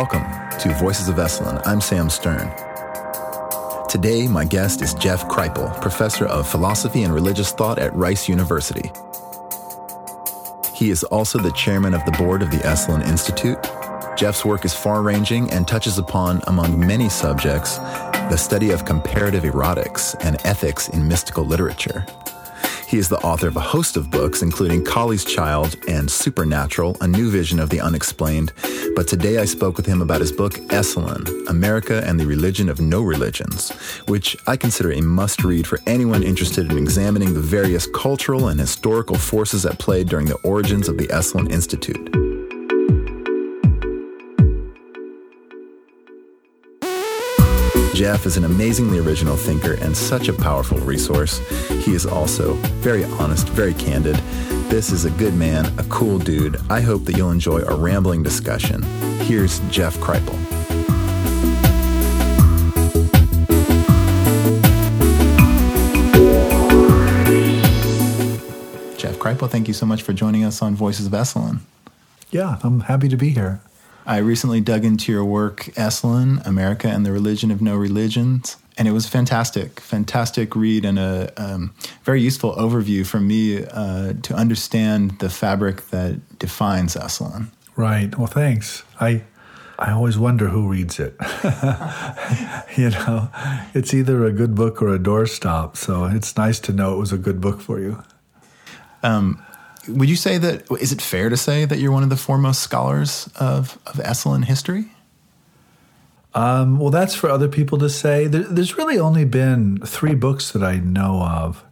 Welcome to Voices of Esalen. I'm Sam Stern. Today, my guest is Jeff Kripal, professor of philosophy and religious thought at Rice University. He is also the chairman of the board of the Esalen Institute. Jeff's work is far ranging and touches upon, among many subjects, the study of comparative erotics and ethics in mystical literature. He is the author of a host of books, including Kali's Child and Supernatural, A New Vision of the Unexplained. But today I spoke with him about his book, Esalen America and the Religion of No Religions, which I consider a must read for anyone interested in examining the various cultural and historical forces at play during the origins of the Esalen Institute. Jeff is an amazingly original thinker and such a powerful resource. He is also very honest, very candid. This is a good man, a cool dude. I hope that you'll enjoy our rambling discussion. Here's Jeff Kripal. Jeff Kripal, thank you so much for joining us on Voices of Esalen. Yeah, I'm happy to be here. I recently dug into your work, Esalen, America and the Religion of No Religions, and it was fantastic, fantastic read and a um, very useful overview for me uh, to understand the fabric that defines Esalen. Right. Well, thanks. I I always wonder who reads it. you know, it's either a good book or a doorstop. So it's nice to know it was a good book for you. Um, would you say that is it fair to say that you're one of the foremost scholars of of Esalen history? Um, well, that's for other people to say. There, there's really only been three books that I know of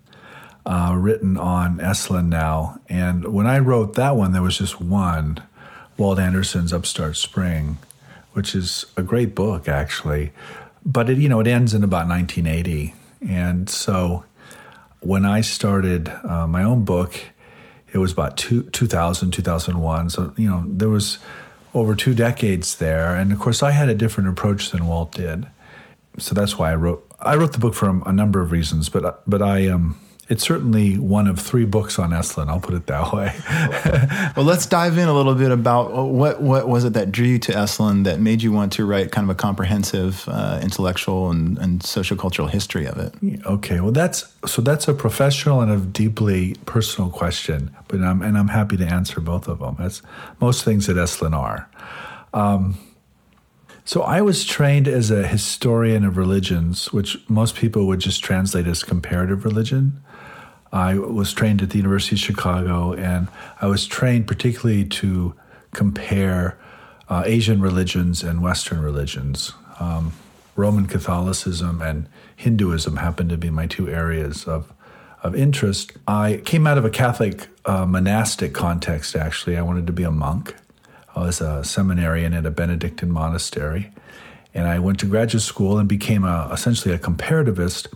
uh, written on Esalen now, and when I wrote that one, there was just one, Walt Anderson's Upstart Spring, which is a great book actually, but it you know it ends in about 1980, and so when I started uh, my own book it was about two, 2000, 2001. So, you know, there was over two decades there. And of course, I had a different approach than Walt did. So that's why I wrote, I wrote the book for a, number of reasons, but, but I, um, it's certainly one of three books on Esalen. I'll put it that way. well, let's dive in a little bit about what what was it that drew you to Esalen that made you want to write kind of a comprehensive uh, intellectual and, and sociocultural history of it. Okay, well that's so that's a professional and a deeply personal question, but I'm and I'm happy to answer both of them. As most things at Esalen are. Um, so I was trained as a historian of religions, which most people would just translate as comparative religion. I was trained at the University of Chicago, and I was trained particularly to compare uh, Asian religions and Western religions. Um, Roman Catholicism and Hinduism happened to be my two areas of, of interest. I came out of a Catholic uh, monastic context, actually. I wanted to be a monk. I was a seminarian at a Benedictine monastery. And I went to graduate school and became a, essentially a comparativist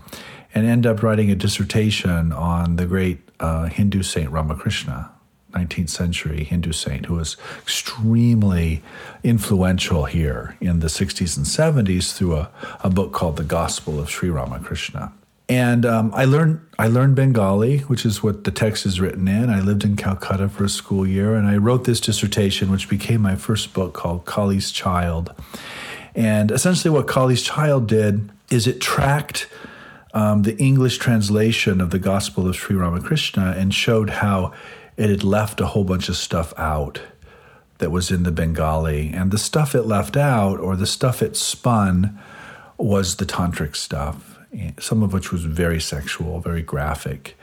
and end up writing a dissertation on the great uh, Hindu saint Ramakrishna, 19th century Hindu saint who was extremely influential here in the 60s and 70s through a, a book called The Gospel of Sri Ramakrishna. And um, I learned I learned Bengali, which is what the text is written in. I lived in Calcutta for a school year, and I wrote this dissertation, which became my first book called Kali's Child. And essentially, what Kali's Child did is it tracked um, the English translation of the Gospel of Sri Ramakrishna and showed how it had left a whole bunch of stuff out that was in the Bengali. And the stuff it left out, or the stuff it spun, was the tantric stuff, some of which was very sexual, very graphic.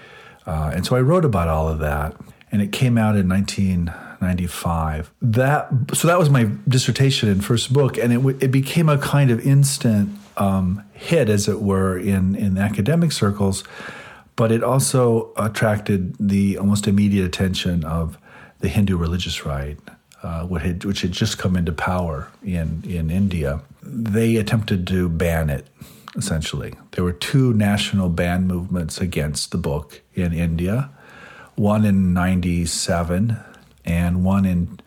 Uh, and so I wrote about all of that, and it came out in 1995. That so that was my dissertation and first book, and it it became a kind of instant um, hit, as it were, in, in academic circles, but it also attracted the almost immediate attention of the Hindu religious right, uh, which, had, which had just come into power in, in India. They attempted to ban it, essentially. There were two national ban movements against the book in India one in 97 and one in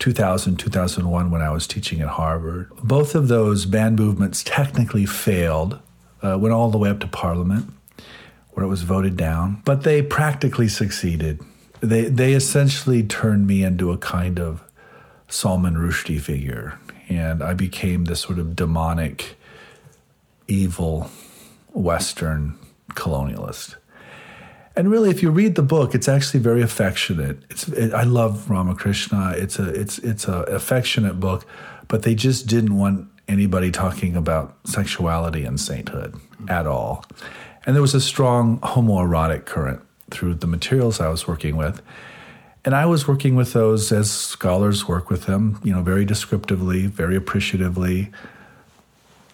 2000, 2001, when I was teaching at Harvard. Both of those ban movements technically failed, uh, went all the way up to Parliament, where it was voted down, but they practically succeeded. They, they essentially turned me into a kind of Salman Rushdie figure. and I became this sort of demonic, evil Western colonialist. And really, if you read the book, it's actually very affectionate. It's it, I love Ramakrishna. It's a it's it's a affectionate book, but they just didn't want anybody talking about sexuality and sainthood at all. And there was a strong homoerotic current through the materials I was working with. And I was working with those as scholars work with them, you know, very descriptively, very appreciatively,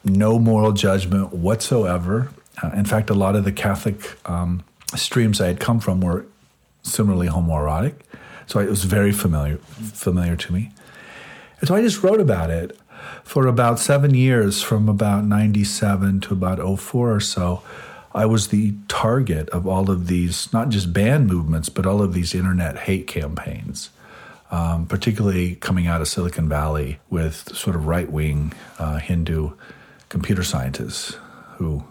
no moral judgment whatsoever. Uh, in fact, a lot of the Catholic um, streams I had come from were similarly homoerotic. So it was very familiar, familiar to me. And so I just wrote about it for about seven years, from about 97 to about 04 or so. I was the target of all of these, not just band movements, but all of these internet hate campaigns, um, particularly coming out of Silicon Valley with sort of right wing uh, Hindu computer scientists who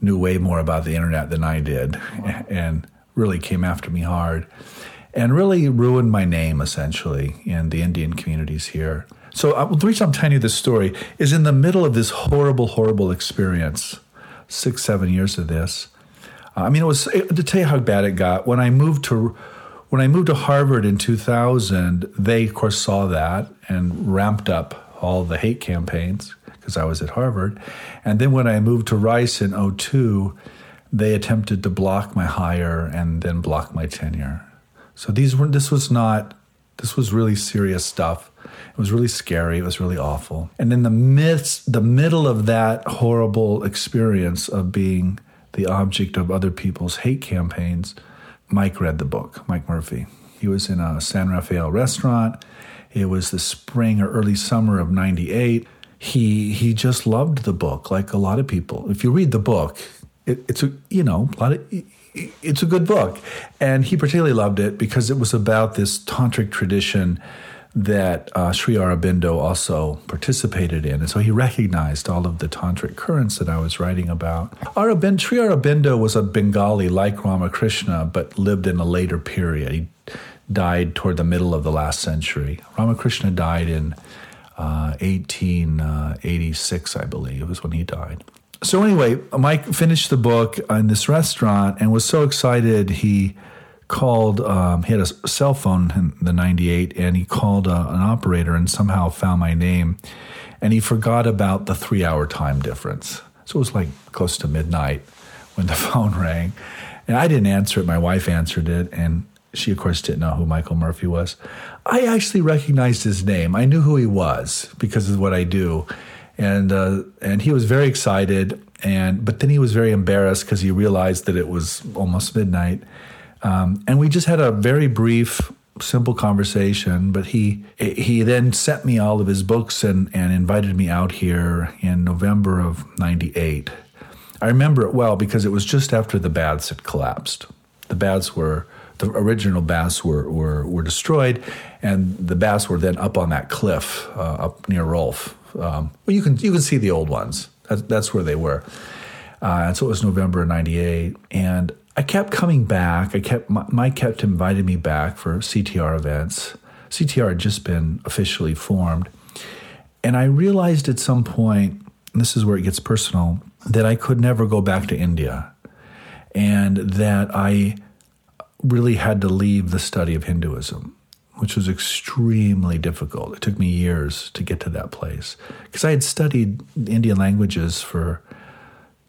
knew way more about the internet than I did and really came after me hard and really ruined my name essentially in the Indian communities here. So uh, the reason I'm telling you this story is in the middle of this horrible, horrible experience six, seven years of this. I mean, it was to tell you how bad it got. When I moved to when I moved to Harvard in 2000, they of course saw that and ramped up all the hate campaigns because I was at Harvard. And then when I moved to Rice in 02, they attempted to block my hire and then block my tenure. So these were this was not this was really serious stuff. It was really scary. It was really awful. And in the midst, the middle of that horrible experience of being the object of other people's hate campaigns, Mike read the book, Mike Murphy. He was in a San Rafael restaurant. It was the spring or early summer of 98. He he just loved the book like a lot of people. If you read the book, it, it's a you know, a lot of it's a good book. And he particularly loved it because it was about this tantric tradition that uh, Sri Aurobindo also participated in. And so he recognized all of the tantric currents that I was writing about. Aurobindo, Sri Aurobindo was a Bengali like Ramakrishna, but lived in a later period. He died toward the middle of the last century. Ramakrishna died in uh, 1886, I believe, was when he died. So, anyway, Mike finished the book in this restaurant and was so excited he called, um, he had a cell phone in the 98 and he called uh, an operator and somehow found my name and he forgot about the three hour time difference. So it was like close to midnight when the phone rang. And I didn't answer it. My wife answered it. And she, of course, didn't know who Michael Murphy was. I actually recognized his name. I knew who he was because of what I do. And, uh, and he was very excited. And, but then he was very embarrassed because he realized that it was almost midnight. Um, and we just had a very brief, simple conversation. But he he then sent me all of his books and, and invited me out here in November of '98. I remember it well because it was just after the baths had collapsed. The baths were the original bass were, were, were destroyed, and the bass were then up on that cliff uh, up near Rolfe. Um, well, you can you can see the old ones. That's, that's where they were. Uh, and so it was November '98, and I kept coming back. I kept Mike kept inviting me back for CTR events. CTR had just been officially formed, and I realized at some point, this is where it gets personal, that I could never go back to India, and that I really had to leave the study of Hinduism, which was extremely difficult. It took me years to get to that place because I had studied Indian languages for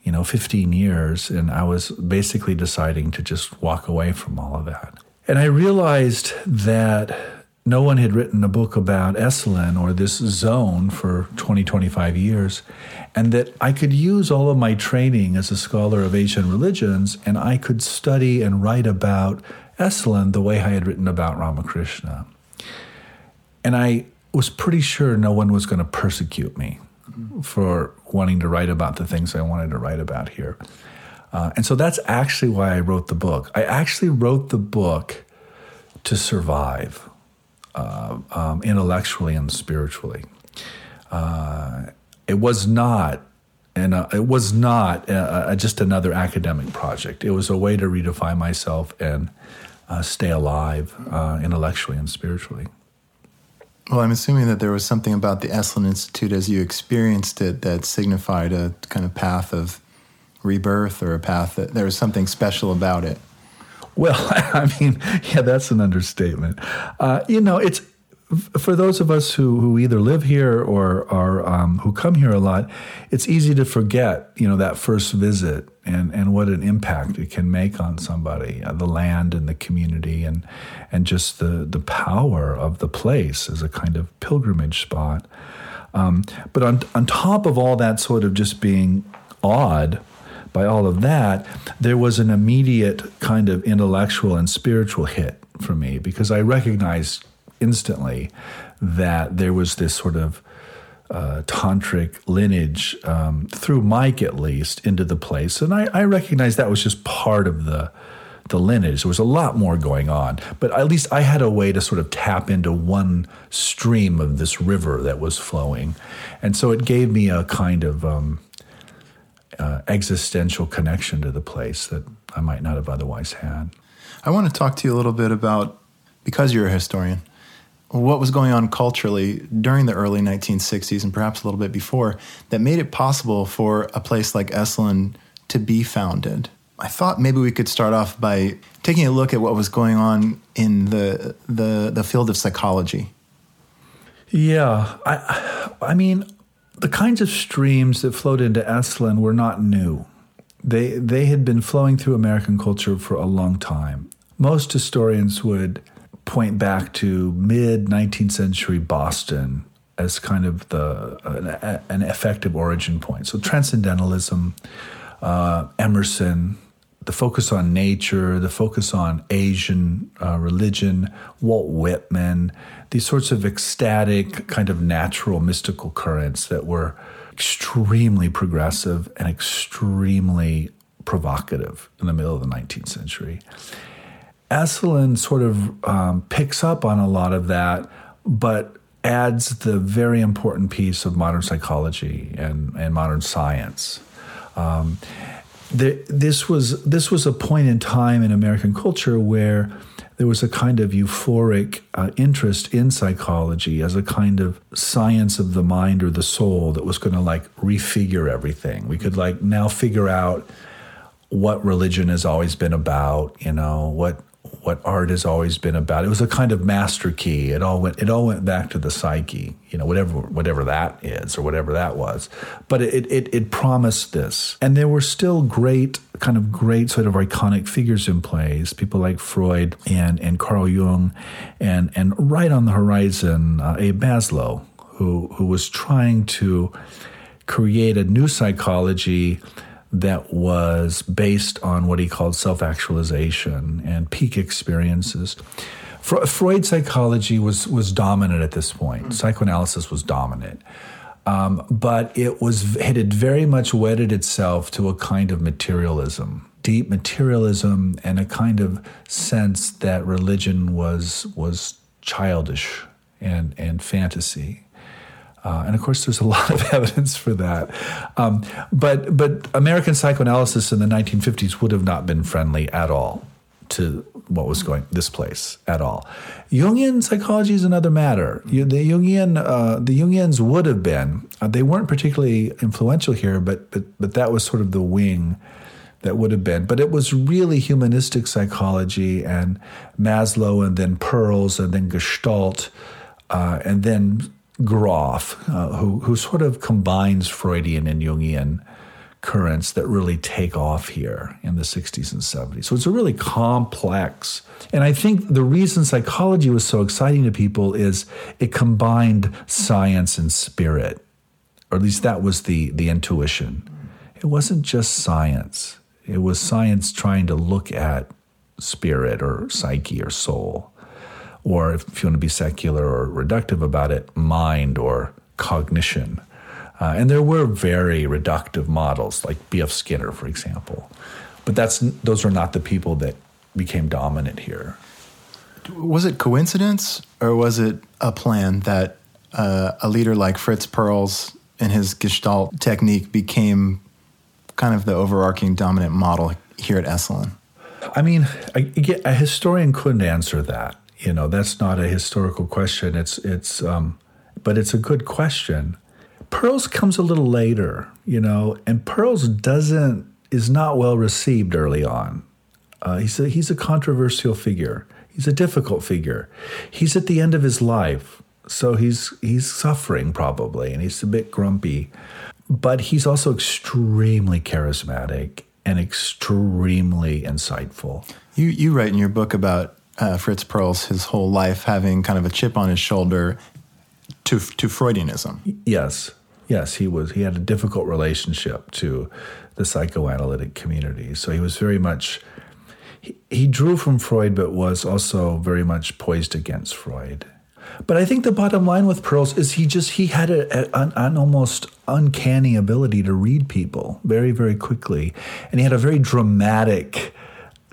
you know, 15 years, and I was basically deciding to just walk away from all of that. And I realized that no one had written a book about Esalen or this zone for 20, 25 years, and that I could use all of my training as a scholar of Asian religions and I could study and write about Esalen the way I had written about Ramakrishna. And I was pretty sure no one was going to persecute me for wanting to write about the things I wanted to write about here. Uh, and so that's actually why I wrote the book. I actually wrote the book to survive uh, um, intellectually and spiritually. Uh, it was not. And uh, it was not uh, uh, just another academic project. It was a way to redefine myself and stay alive intellectually and spiritually. Well, I'm assuming that there was something about the Esalen Institute as you experienced it that signified a kind of path of rebirth or a path that there was something special about it. Well, I mean, yeah, that's an understatement. Uh, you know, it's for those of us who, who either live here or are um, who come here a lot, it's easy to forget, you know, that first visit and, and what an impact it can make on somebody, uh, the land and the community, and and just the the power of the place as a kind of pilgrimage spot. Um, but on on top of all that sort of just being awed by all of that, there was an immediate kind of intellectual and spiritual hit for me because I recognized instantly that there was this sort of uh, tantric lineage um, through Mike at least into the place, and I, I recognized that was just part of the the lineage. There was a lot more going on, but at least I had a way to sort of tap into one stream of this river that was flowing, and so it gave me a kind of um, uh, existential connection to the place that I might not have otherwise had. I want to talk to you a little bit about because you're a historian what was going on culturally during the early 1960s and perhaps a little bit before that made it possible for a place like Esalen to be founded. I thought maybe we could start off by taking a look at what was going on in the the, the field of psychology. Yeah, I I mean the kinds of streams that flowed into Esalen were not new. They they had been flowing through American culture for a long time. Most historians would point back to mid 19th century Boston as kind of the an, an effective origin point. So transcendentalism, uh, Emerson, the focus on nature, the focus on Asian uh, religion, Walt Whitman, these sorts of ecstatic, kind of natural mystical currents that were extremely progressive and extremely provocative in the middle of the 19th century. Esalen sort of um, picks up on a lot of that, but adds the very important piece of modern psychology and, and modern science. Um, the, this was this was a point in time in American culture where there was a kind of euphoric uh, interest in psychology as a kind of science of the mind or the soul that was going to like refigure everything. We could like now figure out what religion has always been about, you know, what what art has always been about. It was a kind of master key. It all went it all went back to the psyche, you know, whatever whatever that is or whatever that was. But it it it promised this. And there were still great kind of great sort of iconic figures in place, people like Freud and and Carl Jung and and right on the horizon uh, Abe Maslow who who was trying to create a new psychology that was based on what he called self actualization and peak experiences. Freud psychology was, was dominant at this point, psychoanalysis was dominant. Um, but it was it had very much wedded itself to a kind of materialism, deep materialism, and a kind of sense that religion was was childish and and fantasy. Uh, and of course, there's a lot of evidence for that. Um, but but American psychoanalysis in the 1950s would have not been friendly at all to what was going this place at all. Jungian psychology is another matter. The Jungian uh, the Jungians would have been. Uh, they weren't particularly influential here, but but but that was sort of the wing that would have been. But it was really humanistic psychology and Maslow, and then Perls, and then Gestalt, uh, and then Grof, uh, who, who sort of combines Freudian and Jungian currents that really take off here in the 60s and 70s. So it's a really complex. And I think the reason psychology was so exciting to people is it combined science and spirit, or at least that was the, the intuition. It wasn't just science, it was science trying to look at spirit or psyche or soul or if you want to be secular or reductive about it, mind or cognition. Uh, and there were very reductive models, like B.F. Skinner, for example. But that's those are not the people that became dominant here. Was it coincidence, or was it a plan that uh, a leader like Fritz Perls and his Gestalt technique became kind of the overarching dominant model here at Esalen? I mean, a, a historian couldn't answer that You know, that's not a historical question. It's it's um, but it's a good question. Perls comes a little later, you know, and Perls doesn't is not well received early on. Uh, he's a, he's a controversial figure. He's a difficult figure. He's at the end of his life, so he's he's suffering probably, and he's a bit grumpy. But he's also extremely charismatic and extremely insightful. You you write in your book about uh, Fritz Perls, his whole life having kind of a chip on his shoulder to to Freudianism. Yes, yes, he was. He had a difficult relationship to the psychoanalytic community, so he was very much. He, he drew from Freud, but was also very much poised against Freud. But I think the bottom line with Perls is he just he had a, a, an, an, almost uncanny ability to read people very very quickly, and he had a very dramatic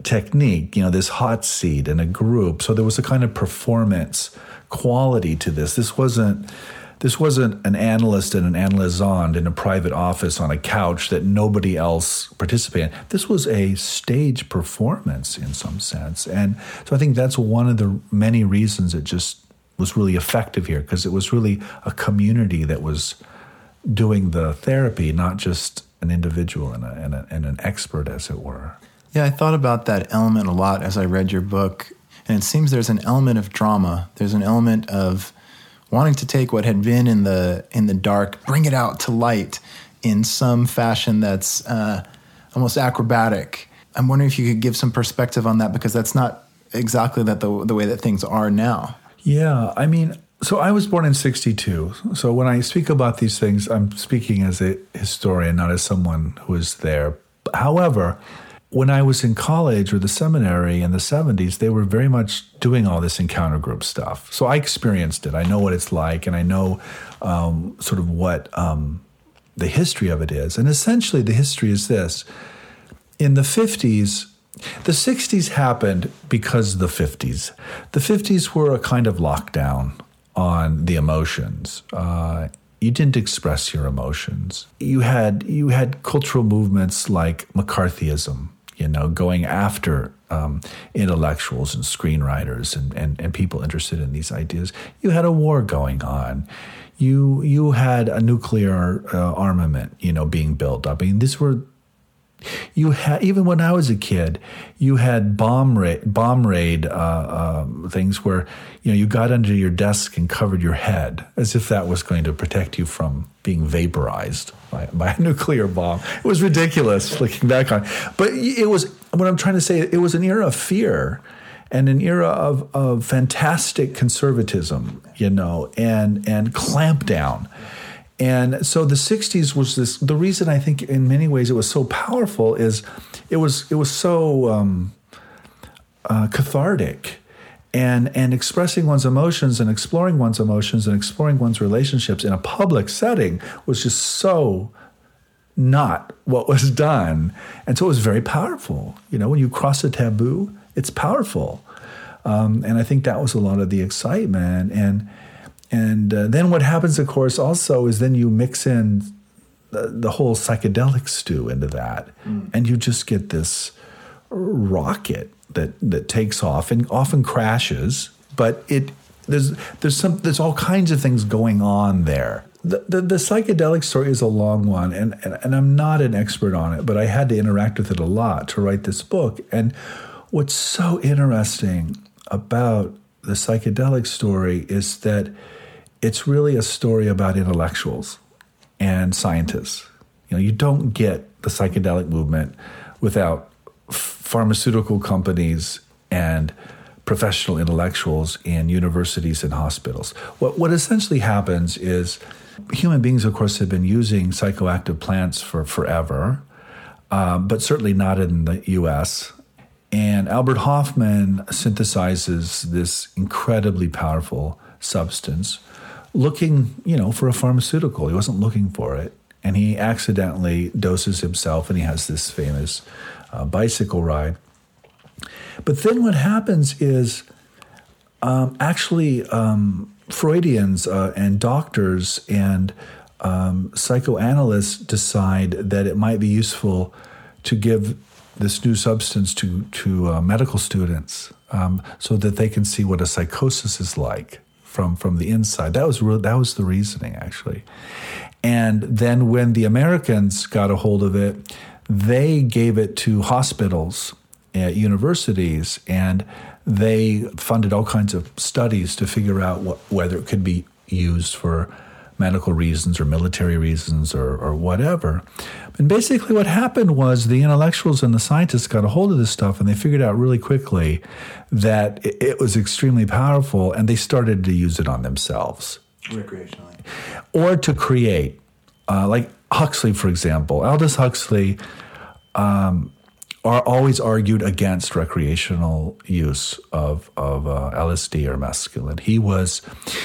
technique. You know, this hot seat and a group, so there was a kind of performance quality to this. This wasn't this wasn't an analyst and an analysand in a private office on a couch that nobody else participated in. This was a stage performance in some sense. And so I think that's one of the many reasons it just was really effective here because it was really a community that was doing the therapy, not just an individual and, a, and, a, and an expert, as it were. Yeah, I thought about that element a lot as I read your book. And it seems there's an element of drama. There's an element of wanting to take what had been in the in the dark, bring it out to light in some fashion that's uh, almost acrobatic. I'm wondering if you could give some perspective on that because that's not exactly that the the way that things are now. Yeah, I mean, so I was born in 62. So when I speak about these things, I'm speaking as a historian, not as someone who was there. However, when I was in college or the seminary in the 70s, they were very much doing all this encounter group stuff. So I experienced it. I know what it's like, and I know um, sort of what um, the history of it is. And essentially, the history is this in the 50s, the 60s happened because the 50s. The 50s were a kind of lockdown on the emotions. Uh, you didn't express your emotions. You had you had cultural movements like McCarthyism, you know, going after um, intellectuals and screenwriters and, and, and people interested in these ideas. You had a war going on. You you had a nuclear uh, armament, you know, being built up. I mean, these were you had even when I was a kid, you had bomb raid, bomb raid uh, um, things where you know you got under your desk and covered your head as if that was going to protect you from being vaporized by, by a nuclear bomb. It was ridiculous looking back on, but it was what I'm trying to say. It was an era of fear and an era of, of fantastic conservatism, you know, and and clampdown. And so the 60s was this the reason I think in many ways it was so powerful is it was it was so um, uh, cathartic and and expressing one's emotions and exploring one's emotions and exploring one's relationships in a public setting was just so not what was done. And so it was very powerful. You know when you cross a taboo it's powerful. Um, and i think that was a lot of the excitement. And and uh, then what happens, of course, also is then you mix in the, the whole psychedelic stew into that, mm. and you just get this rocket that that takes off and often crashes, but it there's there's some there's all kinds of things going on there. The, the, the psychedelic story is a long one, and, and and I'm not an expert on it, but I had to interact with it a lot to write this book. And what's so interesting about the psychedelic story is that it's really a story about intellectuals and scientists. You know, you don't get the psychedelic movement without pharmaceutical companies and professional intellectuals in universities and hospitals. What, what essentially happens is human beings, of course, have been using psychoactive plants for forever, uh, but certainly not in the US. And Albert Hofmann synthesizes this incredibly powerful substance looking, you know, for a pharmaceutical. He wasn't looking for it. And he accidentally doses himself and he has this famous uh, bicycle ride. But then what happens is um, actually um, Freudians uh, and doctors and um, psychoanalysts decide that it might be useful to give this new substance to to uh, medical students um, so that they can see what a psychosis is like from from the inside. That was real, that was the reasoning actually. And then when the Americans got a hold of it, they gave it to hospitals at universities and they funded all kinds of studies to figure out what, whether it could be used for medical reasons or military reasons or, or whatever. And basically, what happened was the intellectuals and the scientists got a hold of this stuff and they figured out really quickly that it, it was extremely powerful and they started to use it on themselves. Recreationally. Or to create. Uh, like Huxley, for example. Aldous Huxley um, are always argued against recreational use of, of uh, LSD or mescaline. He was,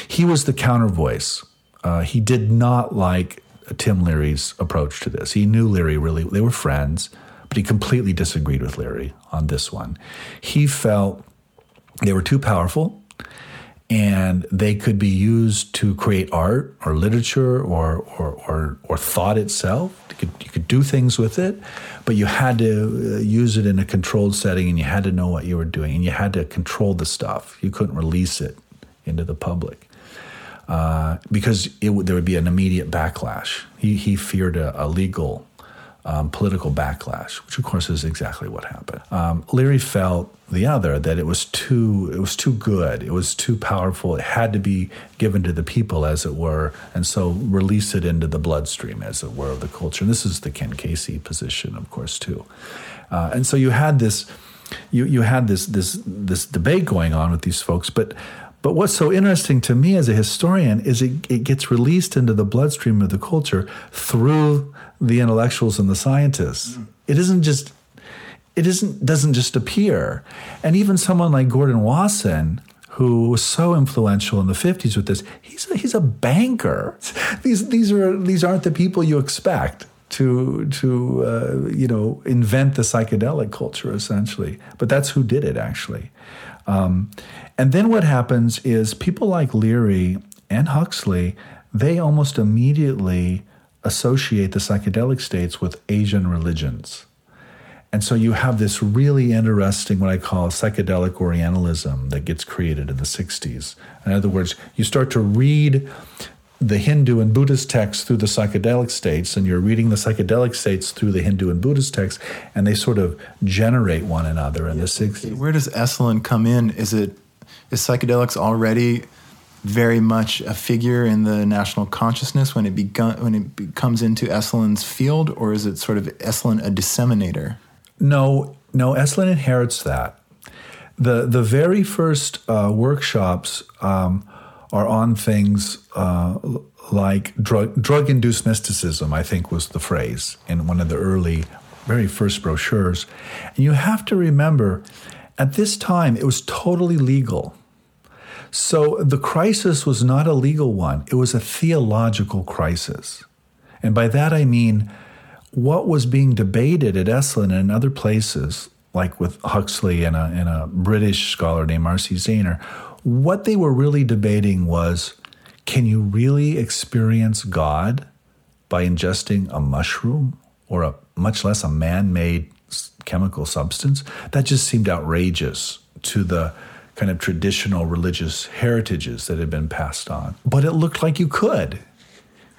he was the counter voice. Uh, he did not like Tim Leary's approach to this. He knew Leary really, they were friends, but he completely disagreed with Leary on this one. He felt they were too powerful and they could be used to create art or literature or, or, or, or thought itself. You could, you could do things with it, but you had to uh, use it in a controlled setting and you had to know what you were doing and you had to control the stuff. You couldn't release it into the public. Uh, because it, there would be an immediate backlash. He, he feared a, a legal um, political backlash, which of course is exactly what happened. Um, Leary felt the other that it was too it was too good, it was too powerful. It had to be given to the people, as it were, and so release it into the bloodstream, as it were, of the culture. And this is the Ken Kesey position, of course, too. Uh, and so you had this you you had this this this debate going on with these folks, but. But what's so interesting to me as a historian is it, it gets released into the bloodstream of the culture through the intellectuals and the scientists. Mm. It isn't just it isn't doesn't just appear. And even someone like Gordon Wasson, who was so influential in the 50s with this, he's a, he's a banker. These these are these aren't the people you expect to to uh, you know invent the psychedelic culture essentially. But that's who did it actually. Um, and then what happens is people like Leary and Huxley, they almost immediately associate the psychedelic states with Asian religions. And so you have this really interesting, what I call psychedelic Orientalism that gets created in the 60s. In other words, you start to read the Hindu and Buddhist texts through the psychedelic states, and you're reading the psychedelic states through the Hindu and Buddhist texts, and they sort of generate one another in the 60s. Where does Esalen come in? Is it is psychedelics already very much a figure in the national consciousness when it begun, when it comes into Esalen's field, or is it sort of Esalen a disseminator? No, no. Esalen inherits that. the The very first uh, workshops um, are on things uh, like drug drug induced mysticism. I think was the phrase in one of the early, very first brochures. And you have to remember, at this time, it was totally legal so the crisis was not a legal one, it was a theological crisis. And by that I mean what was being debated at Esalen and other places, like with Huxley and a, and a British scholar named R.C. Zaehner, what they were really debating was can you really experience God by ingesting a mushroom or a much less a man made chemical substance? That just seemed outrageous to the kind of traditional religious heritages that had been passed on. But it looked like you could,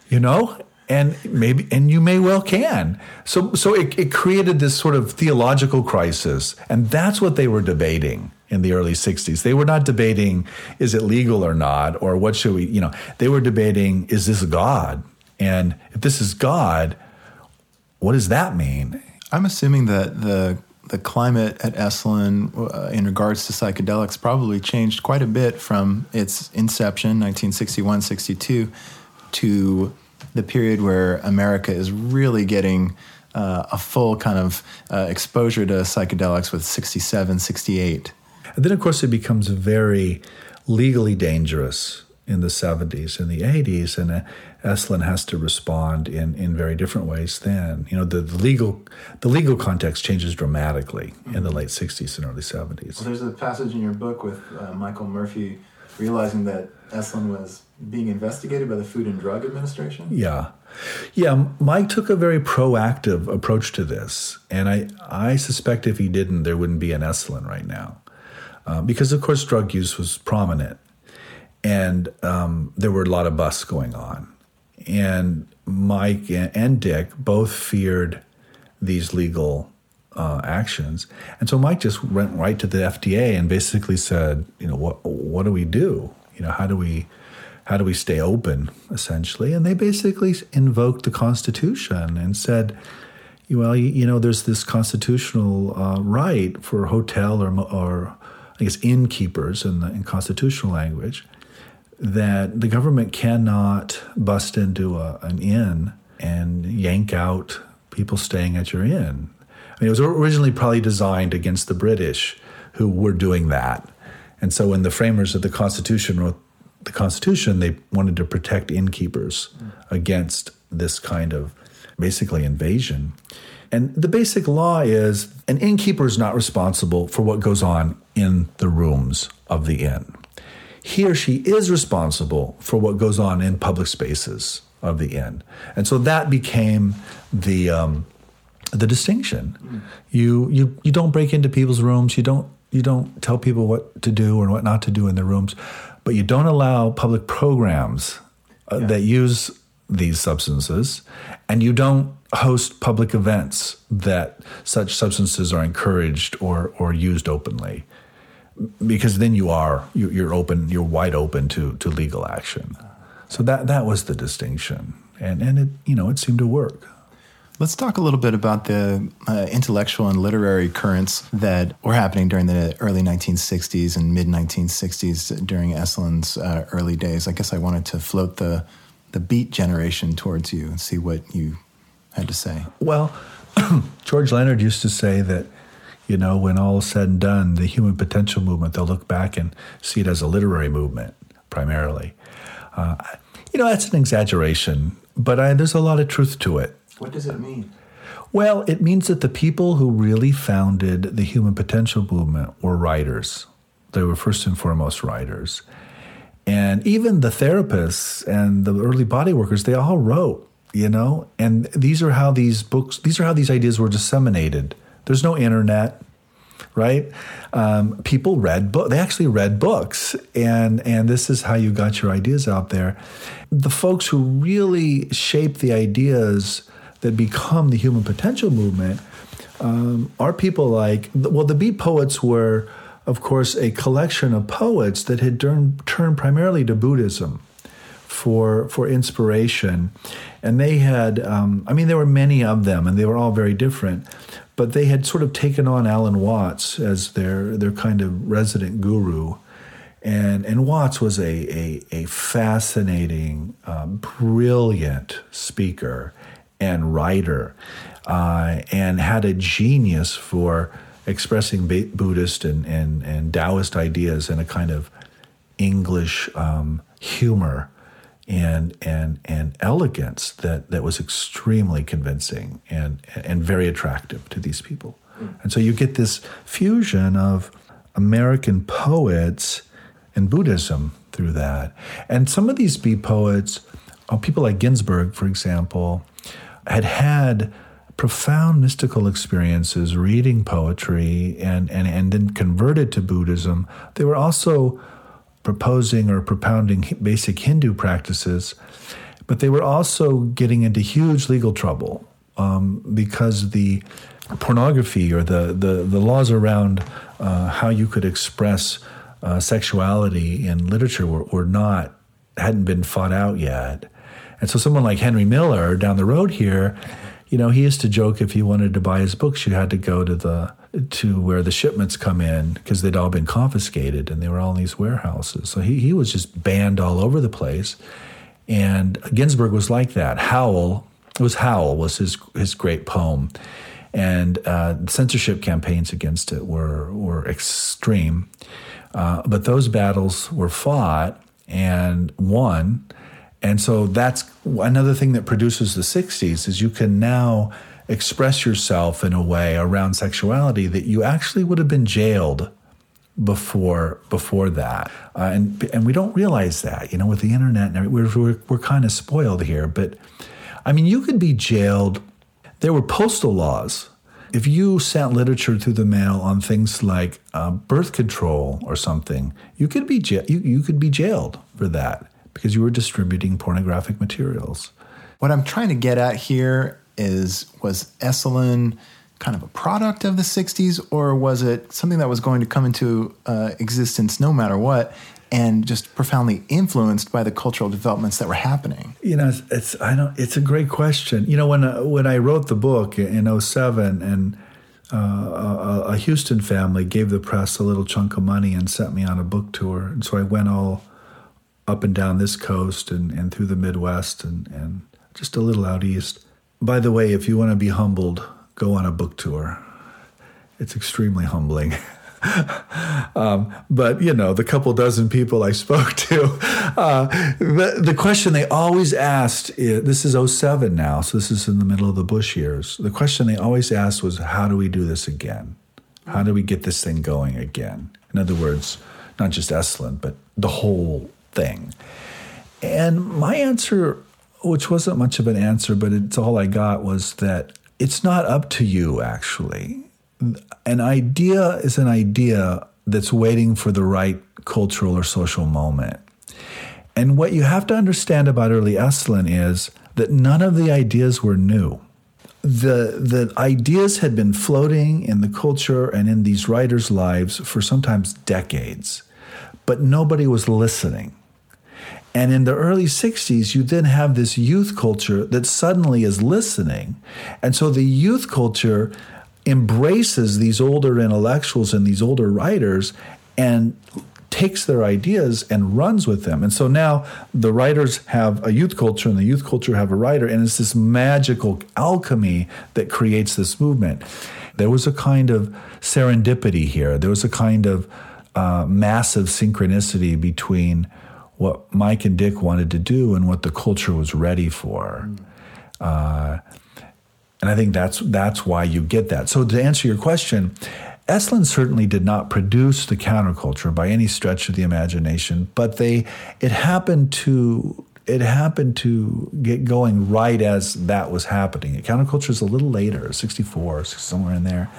you know? And maybe, and you may well can. So, so it, it created this sort of theological crisis, and that's what they were debating in the early 60s. They were not debating, is it legal or not, or what should we, you know, they were debating, is this God? And if this is God, what does that mean? I'm assuming that the the climate at Esalen uh, in regards to psychedelics probably changed quite a bit from its inception, 1961 62, to the period where America is really getting uh, a full kind of uh, exposure to psychedelics with 67, 68. And then, of course, it becomes very legally dangerous in the 70s and the 80s, and uh, Esalen has to respond in, in very different ways then. You know, the, the legal the legal context changes dramatically mm-hmm. in the late 60s and early 70s. Well, there's a passage in your book with uh, Michael Murphy realizing that Esalen was being investigated by the Food and Drug Administration. Yeah. Yeah, Mike took a very proactive approach to this, and I I suspect if he didn't, there wouldn't be an Esalen right now, uh, because of course drug use was prominent, and um, there were a lot of busts going on, and Mike and Dick both feared these legal uh, actions. And so Mike just went right to the FDA and basically said, you know, what what do we do? You know, how do we how do we stay open essentially? And they basically invoked the Constitution and said, well, you, know, there's this constitutional uh, right for hotel or or I guess innkeepers in the in constitutional language that the government cannot bust into a, an inn and yank out people staying at your inn. I mean, it was originally probably designed against the British who were doing that. And so when the framers of the Constitution wrote the Constitution, they wanted to protect innkeepers mm. against this kind of basically invasion. And the basic law is an innkeeper is not responsible for what goes on in the rooms of the inn. He or she is responsible for what goes on in public spaces of the inn. And so that became the um, the distinction. You you you don't break into people's rooms. You don't you don't tell people what to do or what not to do in their rooms, but you don't allow public programs uh, yeah. that use these substances, and you don't host public events that such substances are encouraged or or used openly because then you are you're open you're wide open to to legal action so that that was the distinction, and and it you know it seemed to work. Let's talk a little bit about the uh, intellectual and literary currents that were happening during the early 1960s and mid 1960s during Esalen's uh, early days. I guess I wanted to float the the beat generation towards you and see what you had to say. Well, George Leonard used to say that you know, when all is said and done, the human potential movement, they'll look back and see it as a literary movement primarily. Uh, you know, that's an exaggeration, but I, there's a lot of truth to it. What does it mean? Well, it means that the people who really founded the human potential movement were writers. They were first and foremost writers. And even the therapists and the early body workers, they all wrote, you know? And these are how these books, these are how these ideas were disseminated. There's no internet right? Um, people read book. They actually read books, and and this is how you got your ideas out there. The folks who really shape the ideas that become the human potential movement um, are people like well, the Beat Poets were, of course, a collection of poets that had turned, turned primarily to Buddhism for for inspiration, and they had um, I mean there were many of them, and they were all very different but they had sort of taken on Alan Watts as their their kind of resident guru. And, and Watts was a, a, a fascinating, uh, brilliant speaker and writer, uh, and had a genius for expressing Buddhist and, and, and Taoist ideas in a kind of English um, humor and and and elegance that that was extremely convincing and and very attractive to these people. Mm. And so you get this fusion of American poets and Buddhism through that. And some of these Beat poets, uh, people like Ginsberg, for example, had had profound mystical experiences reading poetry and, and, and then converted to Buddhism. They were also proposing or propounding basic Hindu practices, but they were also getting into huge legal trouble um, because the pornography or the, the, the laws around uh, how you could express uh, sexuality in literature were, were not hadn't been fought out yet. And so someone like Henry Miller down the road here, you know, he used to joke if you wanted to buy his books, you had to go to the to where the shipments come in because they'd all been confiscated and they were all in these warehouses. So he, he was just banned all over the place. And Ginsberg was like that. Howl, it was Howl was his his great poem, and uh, censorship campaigns against it were were extreme. Uh, but those battles were fought and won, and so that's another thing that produces the '60s is you can now express yourself in a way around sexuality that you actually would have been jailed before before that uh, and and we don't realize that you know with the internet and we're, we're, we're kind of spoiled here but I mean, you could be jailed. There were postal laws. If you sent literature through the mail on things like uh, birth control or something, you could be you, you could be jailed for that because you were distributing pornographic materials. What I'm trying to get at here is was Esalen kind of a product of the 60s or was it something that was going to come into uh, existence no matter what and just profoundly influenced by the cultural developments that were happening? You know, it's, it's I don't. It's a great question. You know, when uh, when I wrote the book in 07 and uh, a, a, Houston family gave the press a little chunk of money and sent me on a book tour, and so I went all up and down this coast and, and through the Midwest and, and just a little out east. By the way, if you want to be humbled, go on a book tour. It's extremely humbling. um, but you know, the couple dozen people I spoke to, uh, the, the question they always asked is, this is 07 now, so this is in the middle of the Bush years. The question they always asked was, how do we do this again? How do we get this thing going again? In other words, not just Esalen, but the whole thing. And my answer, which wasn't much of an answer, but it's all I got, was that it's not up to you, actually an idea is an idea that's waiting for the right cultural or social moment. And what you have to understand about early Esalen is that none of the ideas were new. The, the ideas had been floating in the culture and in these writers' lives for sometimes decades, but nobody was listening. And in the early 60s, you then have this youth culture that suddenly is listening. And so the youth culture embraces these older intellectuals and these older writers and takes their ideas and runs with them. And so now the writers have a youth culture and the youth culture have a writer, and it's this magical alchemy that creates this movement. There was a kind of serendipity here. There was a kind of uh, massive synchronicity between what Mike and Dick wanted to do and what the culture was ready for. Uh, and I think that's that's why you get that. So to answer your question, Esalen certainly did not produce the counterculture by any stretch of the imagination, but they it happened to it happened to get going right as that was happening. Counterculture is a little later, 64, somewhere in there.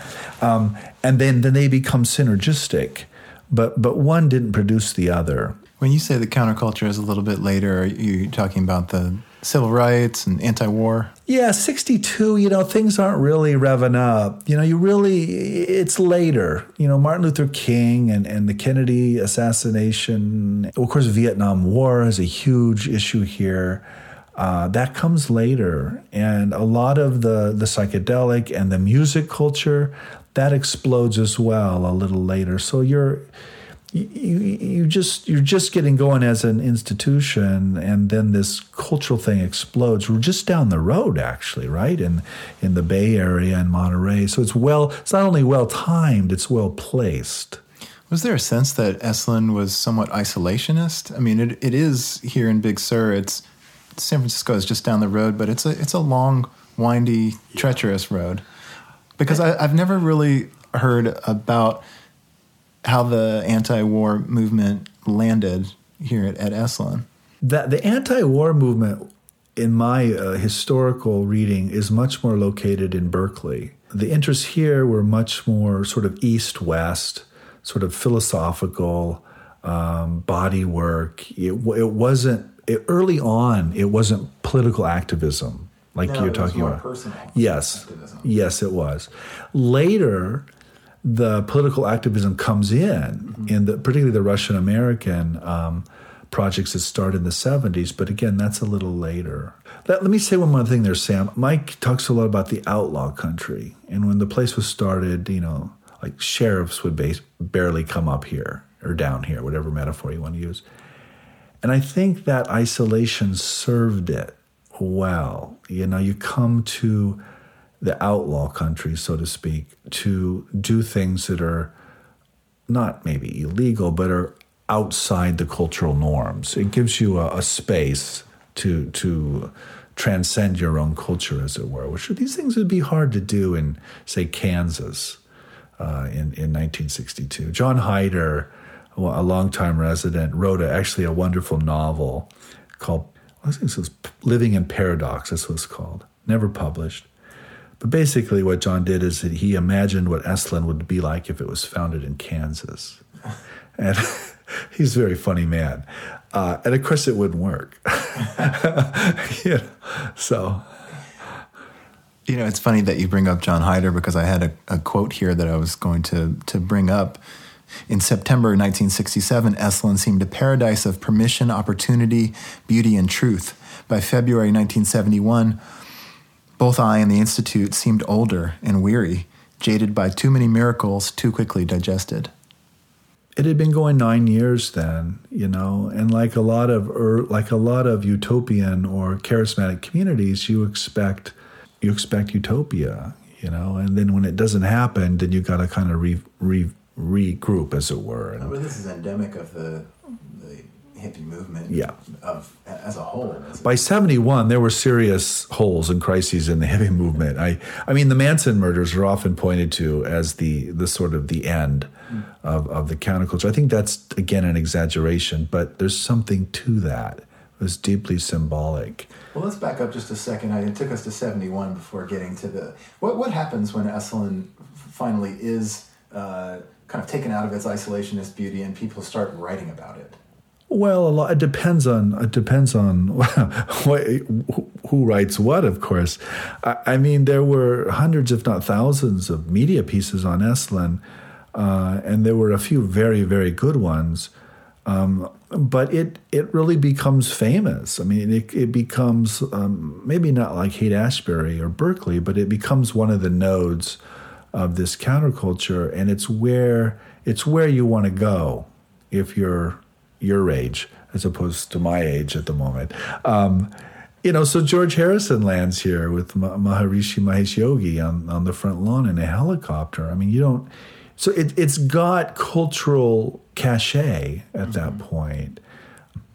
Um, and then, then they become synergistic, but, but one didn't produce the other. When you say the counterculture is a little bit later, are you talking about the civil rights and anti-war? Yeah, 62, you know, things aren't really revving up. You know, you really, it's later. You know, Martin Luther King and, and the Kennedy assassination. Of course, Vietnam War is a huge issue here. Uh, that comes later. And a lot of the, the psychedelic and the music culture, that explodes as well a little later. So you're you, you just you're just getting going as an institution and then this cultural thing explodes we're just down the road actually right? In in the bay area and monterey. So it's well it's not only well timed it's well placed. Was there a sense that esalen was somewhat isolationist? I mean it, it is here in big sur. It's san francisco is just down the road but it's a it's a long windy treacherous road. Because I, i've never really heard about how the anti-war movement landed here at, at Esalen. That the anti-war movement, in my uh, historical reading, is much more located in Berkeley. The interests here were much more sort of east-west, sort of philosophical, um, body work. It, it wasn't it, early on. It wasn't political activism like no, you're talking about. yes, activism. yes, it was. Later, the political activism comes in, mm-hmm. in the, particularly the Russian American um, projects that start in the 70s. But again, that's a little later. Let, let me say one more thing there, Sam. Mike talks a lot about the outlaw country. And when the place was started, you know, like sheriffs would base, barely come up here or down here, whatever metaphor you want to use. And I think that isolation served it well. You know, you come to the outlaw country, so to speak, to do things that are not maybe illegal, but are outside the cultural norms. It gives you a, a space to to transcend your own culture, as it were. Which these things would be hard to do in, say, Kansas uh, in in 1962. John Heider, a longtime resident, wrote a, actually a wonderful novel called I think it was Living in Paradox, this was called. Never published. But basically, what John did is that he imagined what Esalen would be like if it was founded in Kansas. And he's a very funny man. Uh, and of course, it wouldn't work. you know, so. You know, it's funny that you bring up John Heider because I had a, a quote here that I was going to, to bring up. In September 1967, Esalen seemed a paradise of permission, opportunity, beauty, and truth. By February 1971, both I and the Institute seemed older and weary, jaded by too many miracles too quickly digested. It had been going nine years then, you know, and like a lot of er, like a lot of utopian or charismatic communities, you expect you expect utopia, you know, and then when it doesn't happen, then you got to kind of re, re, regroup, as it were. And, well, this is endemic of the the hippie movement. Yeah. Of as a whole. By seventy one, there were serious holes and crises in the hippie movement. I, I mean, the Manson murders are often pointed to as the the sort of the end of of the counterculture. I think that's again an exaggeration, but there's something to that. It was deeply symbolic. Well, let's back up just a second. I, it took us to 71 before getting to the. What, what happens when Esalen finally is uh, kind of taken out of its isolationist beauty and people start writing about it? Well, a lot. It depends on. It depends on what, who writes what. Of course, I, I, mean there were hundreds, if not thousands, of media pieces on Esalen, uh, and there were a few very, very good ones. Um, but it it really becomes famous. I mean, it, it becomes um, maybe not like Haight Ashbury or Berkeley, but it becomes one of the nodes of this counterculture, and it's where it's where you want to go if you're your age as opposed to my age at the moment. Um, you know, so George Harrison lands here with Maharishi Mahesh Yogi on, on the front lawn in a helicopter. I mean, you don't. So it, it's got cultural cachet at mm-hmm. that point.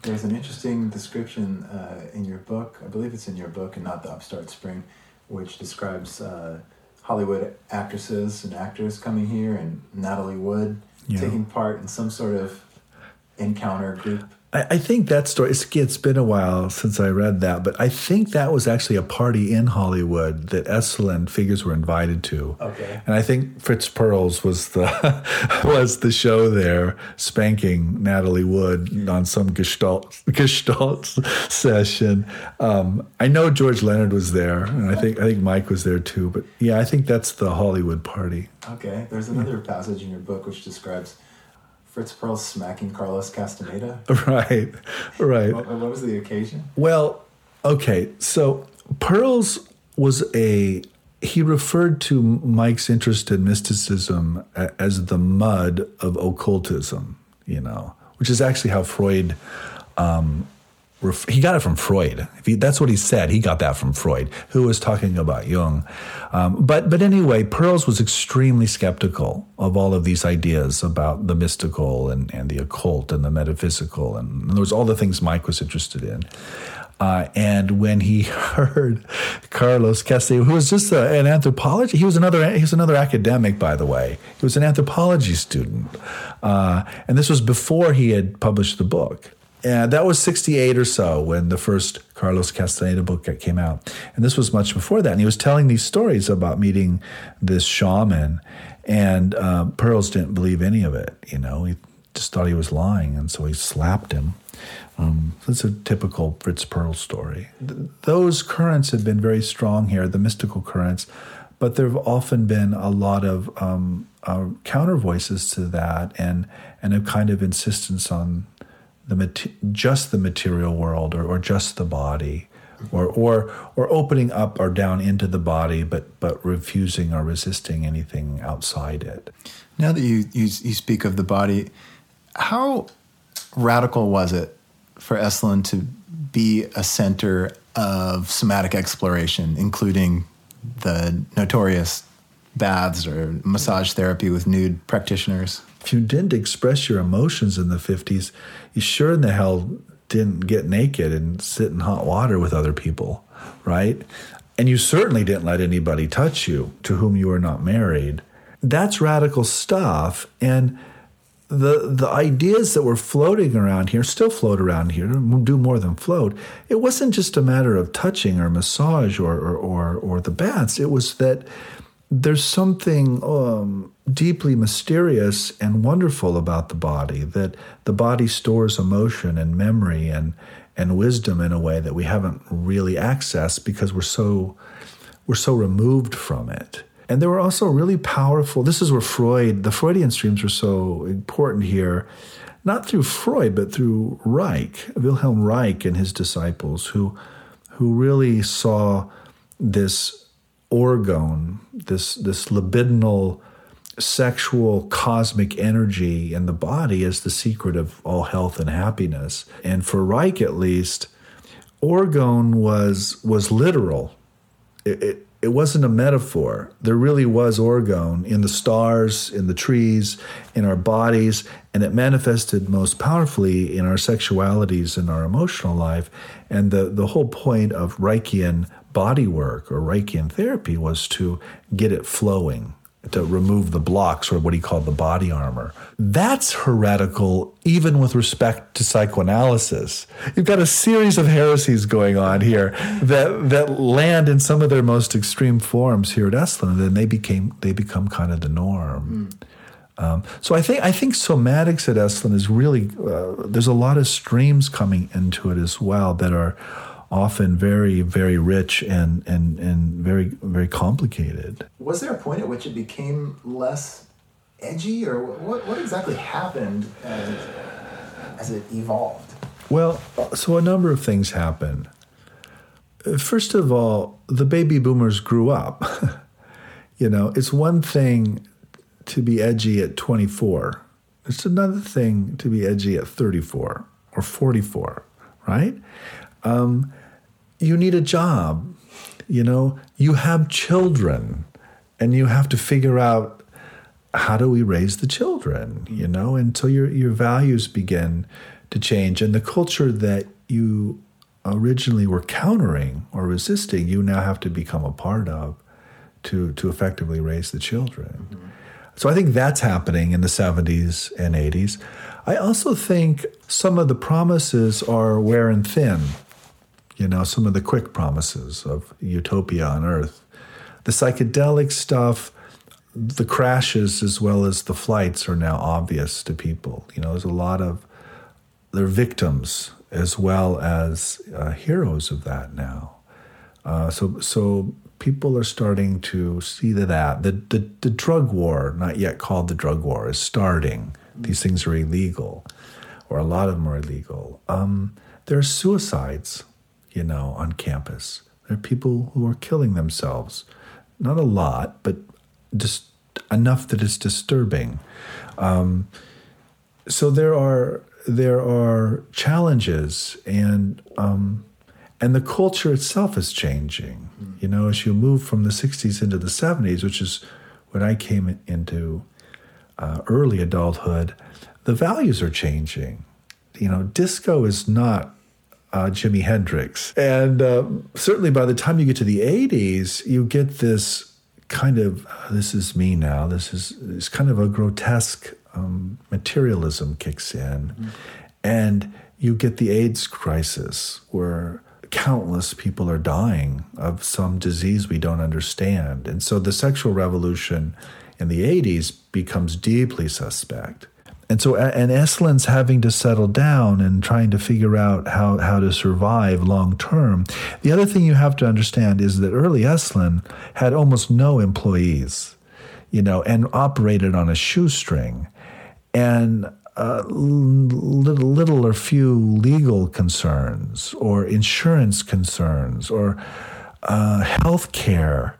There's an interesting description uh, in your book. I believe it's in your book and not the Upstart Spring, which describes uh, Hollywood actresses and actors coming here and Natalie Wood yeah. taking part in some sort of encounter group I, I think that story, it's, it's been a while since I read that, but I think that was actually a party in Hollywood that Esalen figures were invited to. Okay. And I think Fritz Perls was the was the show there spanking Natalie Wood on some Gestalt Gestalt session. Um, I know George Leonard was there, and I think I think Mike was there too. But yeah, I think that's the Hollywood party. Okay. There's another passage in your book which describes Fritz Perls smacking Carlos Castaneda? Right, right. What, what was the occasion? Well, okay. So Perls was a he referred to Mike's interest in mysticism as the mud of occultism, you know, which is actually how Freud um, he got it from Freud. He, that's what he said. He got that from Freud, who was talking about Jung. Um, but but anyway, Perls was extremely skeptical of all of these ideas about the mystical and, and the occult and the metaphysical, and, and there was all the things Mike was interested in. Uh, and when he heard Carlos Castaneda, who was just a, an anthropology, he was another he was another academic, by the way. He was an anthropology student, uh, and this was before he had published the book. And that was 68 or so when the first Carlos Castaneda book came out. And this was much before that. And he was telling these stories about meeting this shaman. And uh, Perls didn't believe any of it. You know, he just thought he was lying. And so he slapped him. Um, that's a typical Fritz Perls story. Th- those currents have been very strong here, the mystical currents. But there have often been a lot of um, uh, counter voices to that and, and a kind of insistence on the just the material world or, or just the body or, or or opening up or down into the body but but refusing or resisting anything outside it. Now that you, you, you speak of the body how radical was it for Esalen to be a center of somatic exploration including the notorious baths or massage therapy with nude practitioners if you didn't express your emotions in the 50s, you sure in the hell didn't get naked and sit in hot water with other people, right? And you certainly didn't let anybody touch you to whom you were not married. That's radical stuff. And the the ideas that were floating around here still float around here do more than float it wasn't just a matter of touching or massage or or or, or the baths it was that there's something um, deeply mysterious and wonderful about the body that the body stores emotion and memory and and wisdom in a way that we haven't really accessed because we're so we're so removed from it. And there were also really powerful, this is where Freud, the Freudian streams were so important here, not through Freud, but through Reich, Wilhelm Reich and his disciples, who, who really saw this orgone, this, this libidinal, sexual cosmic energy in the body is the secret of all health and happiness. And for Reich, at least, orgone was was literal. It, it, it wasn't a metaphor. There really was orgone in the stars, in the trees, in our bodies, and it manifested most powerfully in our sexualities and our emotional life. And the, the whole point of Reichian body work or Reichian therapy was to get it flowing to remove the blocks or what he called the body armor. That's heretical, even with respect to psychoanalysis. You've got a series of heresies going on here that that land in some of their most extreme forms here at Esalen, and then they became they become kind of the norm. Mm. Um, so I think I think somatics at Esalen is really uh, there's a lot of streams coming into it as well that are often very, very rich and, and, and very, very complicated. Was there a point at which it became less edgy, or what, what exactly happened as it, as it evolved? Well, so a number of things happened. First of all, the baby boomers grew up. you know, it's one thing to be edgy at 24, it's another thing to be edgy at 34 or 44, right? Um, you need a job. You know, you have children and you have to figure out how do we raise the children, you know, until your, your values begin to change. And the culture that you originally were countering or resisting, you now have to become a part of to, to effectively raise the children. Mm-hmm. So I think that's happening in the 70s and 80s. I also think some of the promises are wearing thin you know, some of the quick promises of utopia on Earth. The psychedelic stuff, the crashes as well as the flights are now obvious to people. You know, there's a lot of, they're victims as well as uh, heroes of that now. Uh, so, so people are starting to see that, the, the, the drug war, not yet called the drug war, is starting. These things are illegal, or a lot of them are illegal. Um, there are suicides you know, on campus. There are people who are killing themselves. Not a lot, but just enough that it's disturbing. Um, so there are there are challenges, and um, and the culture itself is changing. Mm. You know, as you move from the '60s into the '70s, which is when I came into uh, early adulthood, the values are changing. You know, disco is not uh, Jimi Hendrix. And um, certainly by the time you get to the 80s, you get this kind of uh, this is me now, this is, this kind of a grotesque um, materialism kicks in. Mm-hmm. And you get the AIDS crisis where countless people are dying of some disease we don't understand. And so the sexual revolution in the 80s becomes deeply suspect and so and Esalen's having to settle down and trying to figure out how, how to survive long term. The other thing you have to understand is that early Esalen had almost no employees, you know, and operated on a shoestring. And uh, little, little or few legal concerns or insurance concerns or uh, health care.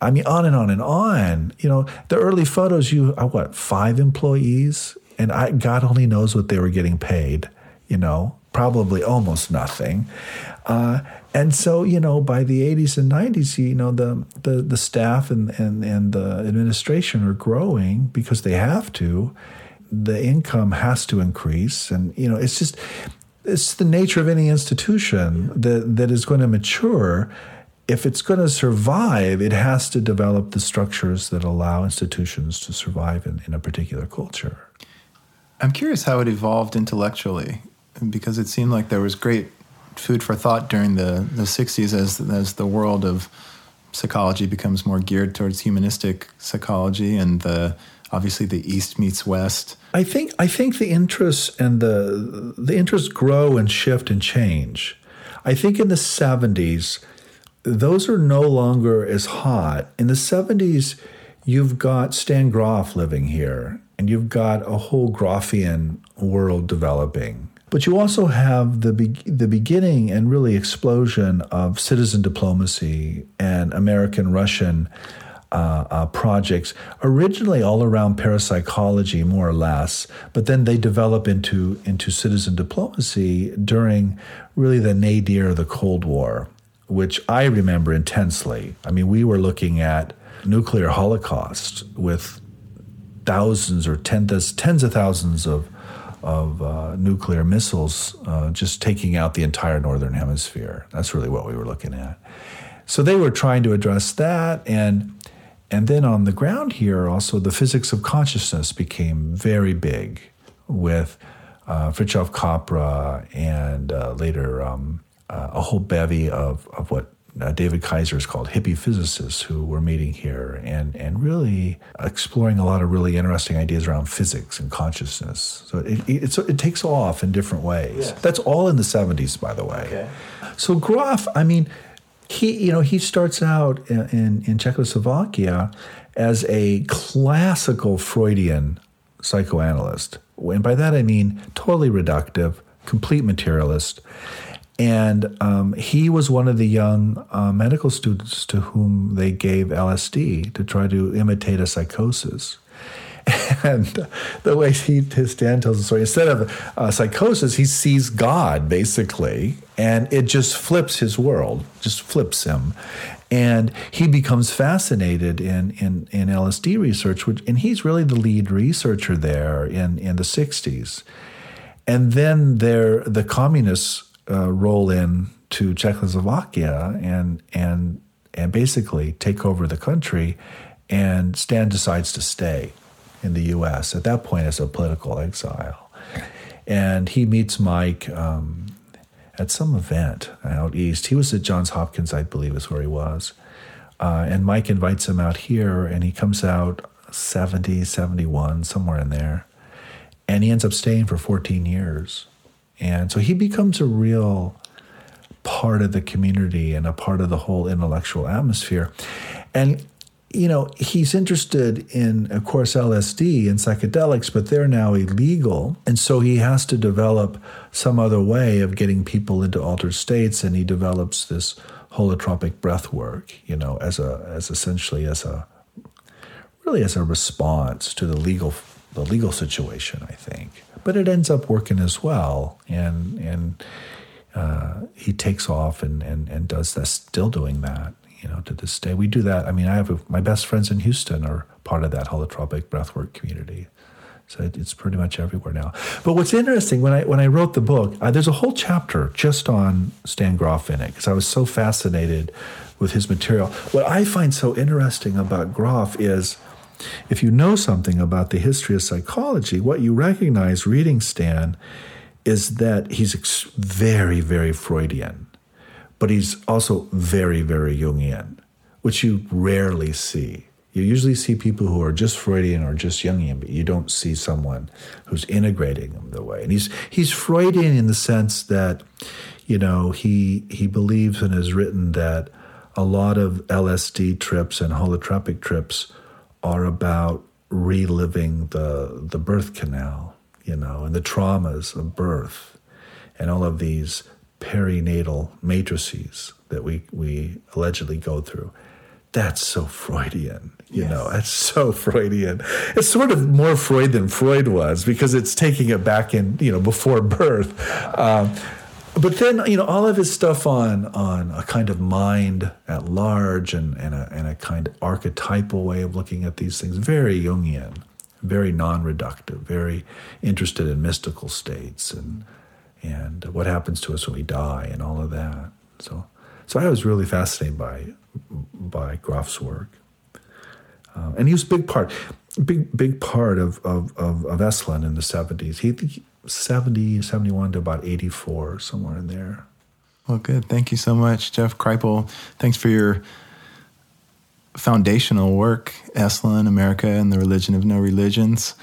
I mean, on and on and on. You know, the early photos, you, uh, what, five employees? And I, God only knows what they were getting paid, you know, probably almost nothing. Uh, and so, you know, by the 80s and 90s, you know, the, the, the staff and, and, and the administration are growing because they have to. The income has to increase. And, you know, it's just, it's the nature of any institution that, that is going to mature. If it's going to survive, it has to develop the structures that allow institutions to survive in, in a particular culture. I'm curious how it evolved intellectually, because it seemed like there was great food for thought during the, the 60s as, as the world of psychology becomes more geared towards humanistic psychology and the obviously the east meets west. I think i think the interests and the the interests grow and shift and change. I think in the 70s those are no longer as hot. In the 70s you've got stan grof living here and you've got a whole grofian world developing but you also have the be- the beginning and really explosion of citizen diplomacy and American Russian uh, uh, projects, originally all around parapsychology, more or less, but then they develop into into citizen diplomacy during really the nadir of the Cold War, which I remember intensely. I mean, we were looking at nuclear holocaust with thousands or tens tens of thousands of of uh, nuclear missiles uh, just taking out the entire northern hemisphere. That's really what we were looking at. So they were trying to address that, and and then on the ground here, also the physics of consciousness became very big with uh, Fritjof Capra and uh, later um, uh, a whole bevy of of what uh, David Kaiser is called hippie physicists who were meeting here and, and really exploring a lot of really interesting ideas around physics and consciousness. So it, it, it takes off in different ways. Yes. That's all in the 70s, by the way. Okay. So Grof, I mean, he, you know, he starts out in, in, in Czechoslovakia as a classical Freudian psychoanalyst. And by that I mean totally reductive, complete materialist. And um, he was one of the young uh, medical students to whom they gave LSD to try to imitate a psychosis. And the way he, his Stan tells the story, instead of uh, psychosis, he sees God basically, and it just flips his world, just flips him. And he becomes fascinated in, in, in LSD research, which, and he's really the lead researcher there in, in the 60s. And then there, the communists uh, roll in to Czechoslovakia and and and basically take over the country. And Stan decides to stay in the U.S. at that point as a political exile. And he meets Mike um, at some event out east. He was at Johns Hopkins, I believe, is where he was. Uh, and Mike invites him out here, and he comes out 70, 71, somewhere in there. And he ends up staying for 14 years. And so he becomes a real part of the community and a part of the whole intellectual atmosphere. And you know, he's interested in, of course, LSD and psychedelics, but they're now illegal. And so he has to develop some other way of getting people into altered states. And he develops this holotropic breath work, you know, as a, as essentially as a, really as a response to the legal, the legal situation, I think but it ends up working as well. And and uh, he takes off and, and and does that, still doing that. You know, to this day, we do that. I mean, I have a, my best friends in Houston are part of that holotropic breathwork community. So it, it's pretty much everywhere now. But what's interesting when I when I wrote the book, uh, there's a whole chapter just on Stan Grof in it because I was so fascinated with his material. What I find so interesting about Grof is if you know something about the history of psychology, what you recognize reading Stan is that he's very, very Freudian, but he's also very, very Jungian, which you rarely see. You usually see people who are just Freudian or just Jungian, but you don't see someone who's integrating them the way. And he's he's Freudian in the sense that, you know, he he believes and has written that a lot of LSD trips and holotropic trips are about reliving the the birth canal, you know, and the traumas of birth, and all of these perinatal matrices that we we allegedly go through. That's so Freudian, you yes. know. That's so Freudian. It's sort of more Freud than Freud was because it's taking it back in, you know, before birth. Um, but then you know all of his stuff on on a kind of mind at large and and a, and a kind of archetypal way of looking at these things. Very jungian very non-reductive very interested in mystical states and and what happens to us when we die and all of that. So so i was really fascinated by by grof's work. Uh, and he was a big part big big part of of of, of Esalen in the 70s. He 70, 71 to about 84, somewhere in there. Well, good. Thank you so much, Jeff Kripal. Thanks for your foundational work, Esalen, America, and the Religion of No Religions.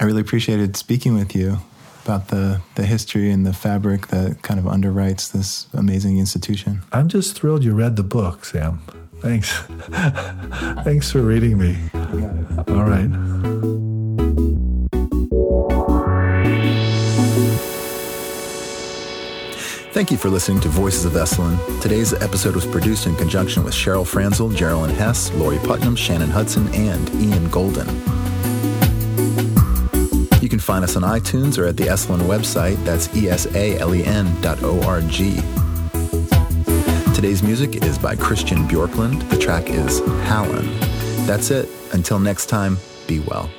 I really appreciated speaking with you about the, the history and the fabric that kind of underwrites this amazing institution. I'm just thrilled you read the book, Sam. Thanks. Thanks for reading me. All right. Thank you for listening to Voices of Esalen. Today's episode was produced in conjunction with Cheryl Franzel, Geraldine Hess, Lori Putnam, Shannon Hudson, and Ian Golden. You can find us on iTunes or at the Esalen website. That's E-S-A-L-E-N dot O-R-G. Today's music is by Christian Bjorklund. The track is Hallen. That's it. Until next time, be well.